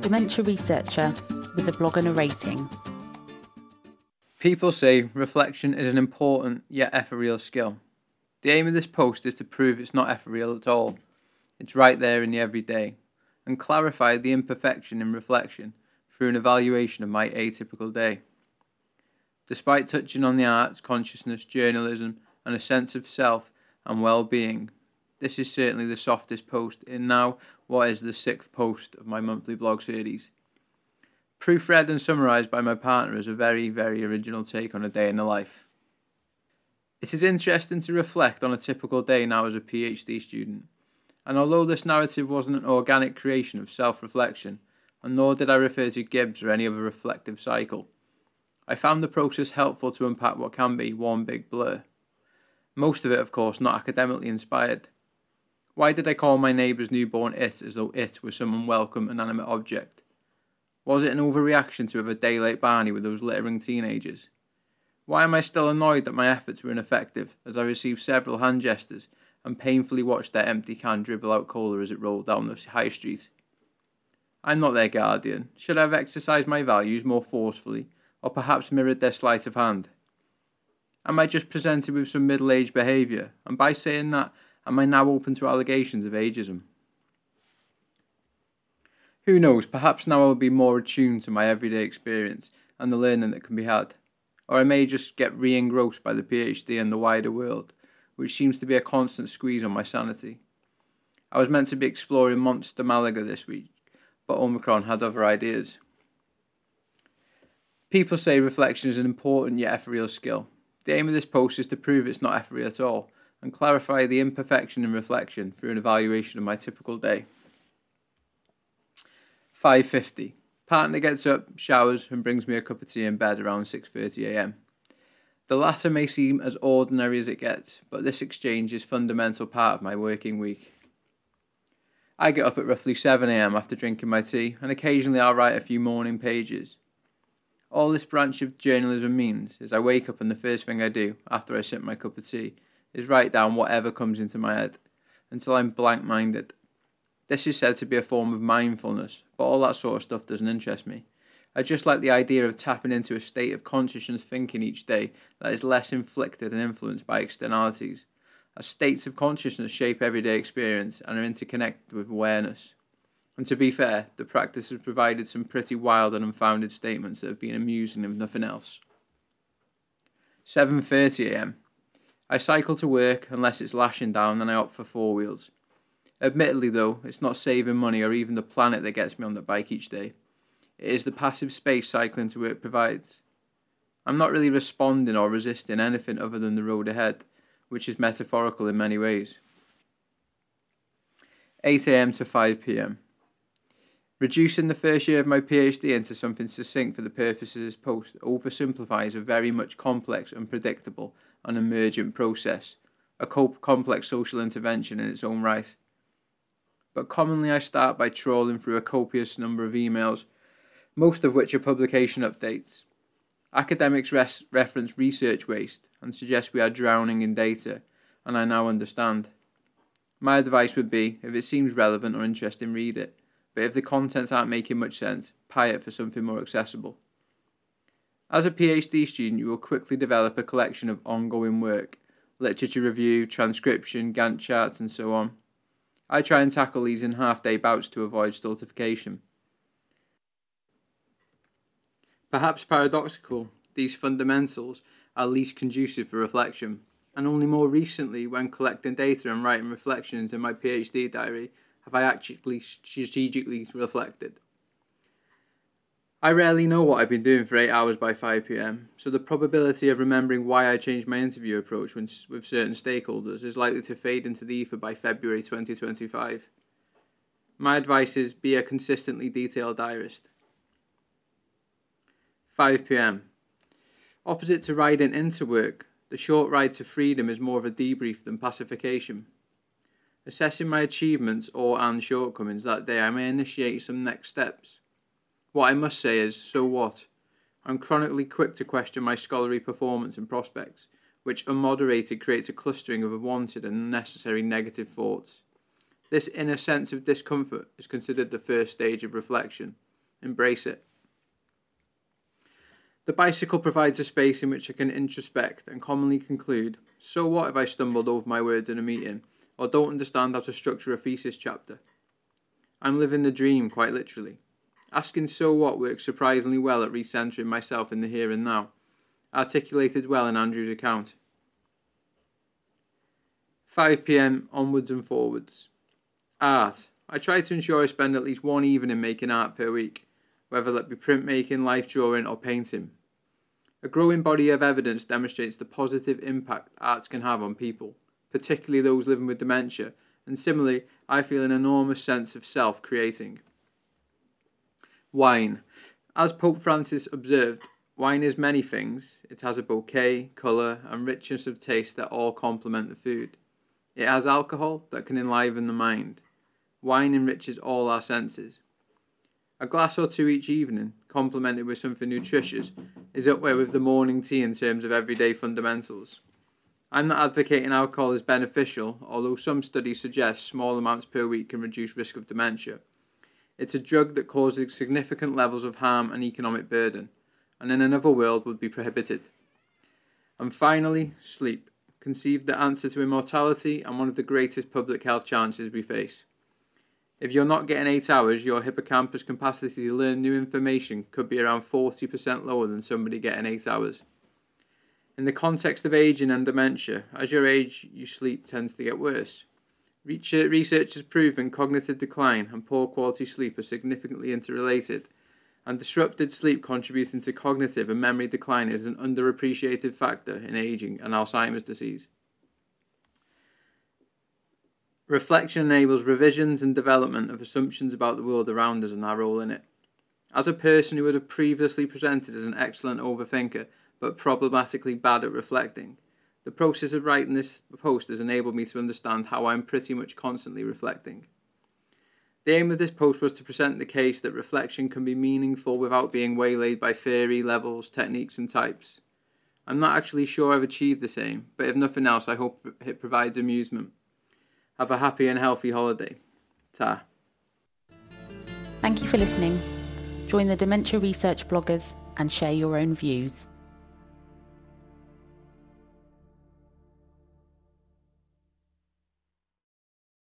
dementia researcher with a blog and a rating. People say reflection is an important yet ephemeral skill. The aim of this post is to prove it's not ephemeral at all. It's right there in the everyday, and clarify the imperfection in reflection through an evaluation of my atypical day. Despite touching on the arts, consciousness, journalism, and a sense of self and well being, this is certainly the softest post in now what is the sixth post of my monthly blog series. Proofread and summarised by my partner is a very, very original take on a day in the life. It is interesting to reflect on a typical day now as a PhD student, and although this narrative wasn't an organic creation of self reflection, and nor did I refer to Gibbs or any other reflective cycle, I found the process helpful to unpack what can be one big blur. Most of it, of course, not academically inspired. Why did I call my neighbour's newborn it as though it was some unwelcome inanimate object? Was it an overreaction to have a day late Barney with those littering teenagers? Why am I still annoyed that my efforts were ineffective, as I received several hand gestures and painfully watched their empty can dribble out cola as it rolled down the high street? I'm not their guardian. Should I have exercised my values more forcefully, or perhaps mirrored their sleight of hand? Am I just presented with some middle aged behaviour, and by saying that, am I now open to allegations of ageism? Who knows, perhaps now I'll be more attuned to my everyday experience and the learning that can be had or I may just get re engrossed by the PhD and the wider world, which seems to be a constant squeeze on my sanity. I was meant to be exploring Monster Malaga this week, but Omicron had other ideas. People say reflection is an important yet ethereal skill. The aim of this post is to prove it's not ethereal at all and clarify the imperfection in reflection through an evaluation of my typical day. 550. Partner gets up, showers, and brings me a cup of tea in bed around 6.30am. The latter may seem as ordinary as it gets, but this exchange is fundamental part of my working week. I get up at roughly 7am after drinking my tea, and occasionally I'll write a few morning pages. All this branch of journalism means is I wake up and the first thing I do, after I sip my cup of tea, is write down whatever comes into my head, until I'm blank minded. This is said to be a form of mindfulness, but all that sort of stuff doesn't interest me. I just like the idea of tapping into a state of consciousness thinking each day that is less inflicted and influenced by externalities. As states of consciousness shape everyday experience and are interconnected with awareness. And to be fair, the practice has provided some pretty wild and unfounded statements that have been amusing if nothing else. 7:30 a.m. I cycle to work unless it's lashing down, then I opt for four wheels. Admittedly, though, it's not saving money or even the planet that gets me on the bike each day. It is the passive space cycling to work provides. I'm not really responding or resisting anything other than the road ahead, which is metaphorical in many ways. 8am to 5pm. Reducing the first year of my PhD into something succinct for the purposes of this post oversimplifies a very much complex, unpredictable, and emergent process, a complex social intervention in its own right but commonly I start by trawling through a copious number of emails, most of which are publication updates. Academics res- reference research waste and suggest we are drowning in data, and I now understand. My advice would be if it seems relevant or interesting, read it, but if the contents aren't making much sense, pay it for something more accessible. As a PhD student, you will quickly develop a collection of ongoing work literature review, transcription, Gantt charts, and so on. I try and tackle these in half day bouts to avoid stultification. Perhaps paradoxical, these fundamentals are least conducive for reflection, and only more recently, when collecting data and writing reflections in my PhD diary, have I actually strategically reflected. I rarely know what I've been doing for 8 hours by 5 pm, so the probability of remembering why I changed my interview approach with certain stakeholders is likely to fade into the ether by February 2025. My advice is be a consistently detailed diarist. 5 pm. Opposite to riding into work, the short ride to freedom is more of a debrief than pacification. Assessing my achievements or and shortcomings that day, I may initiate some next steps. What I must say is, so what? I'm chronically quick to question my scholarly performance and prospects, which unmoderated creates a clustering of unwanted and unnecessary negative thoughts. This inner sense of discomfort is considered the first stage of reflection, embrace it. The bicycle provides a space in which I can introspect and commonly conclude so what if I stumbled over my words in a meeting or don't understand how to structure a thesis chapter? I'm living the dream, quite literally. Asking so what works surprisingly well at recentering myself in the here and now, articulated well in Andrew's account. 5 pm onwards and forwards. Art. I try to ensure I spend at least one evening making art per week, whether that be printmaking, life drawing, or painting. A growing body of evidence demonstrates the positive impact arts can have on people, particularly those living with dementia, and similarly, I feel an enormous sense of self creating. Wine. As Pope Francis observed, wine is many things. It has a bouquet, colour, and richness of taste that all complement the food. It has alcohol that can enliven the mind. Wine enriches all our senses. A glass or two each evening, complemented with something nutritious, is up there with the morning tea in terms of everyday fundamentals. I'm not advocating alcohol is beneficial, although some studies suggest small amounts per week can reduce risk of dementia. It's a drug that causes significant levels of harm and economic burden, and in another world would be prohibited. And finally, sleep conceived the answer to immortality and one of the greatest public health challenges we face. If you're not getting 8 hours, your hippocampus capacity to learn new information could be around 40% lower than somebody getting 8 hours. In the context of aging and dementia, as you age, your sleep tends to get worse. Research has proven cognitive decline and poor quality sleep are significantly interrelated, and disrupted sleep contributing to cognitive and memory decline is an underappreciated factor in aging and Alzheimer's disease. Reflection enables revisions and development of assumptions about the world around us and our role in it. As a person who would have previously presented as an excellent overthinker but problematically bad at reflecting, the process of writing this post has enabled me to understand how I'm pretty much constantly reflecting. The aim of this post was to present the case that reflection can be meaningful without being waylaid by theory, levels, techniques, and types. I'm not actually sure I've achieved the same, but if nothing else, I hope it provides amusement. Have a happy and healthy holiday. Ta. Thank you for listening. Join the Dementia Research bloggers and share your own views.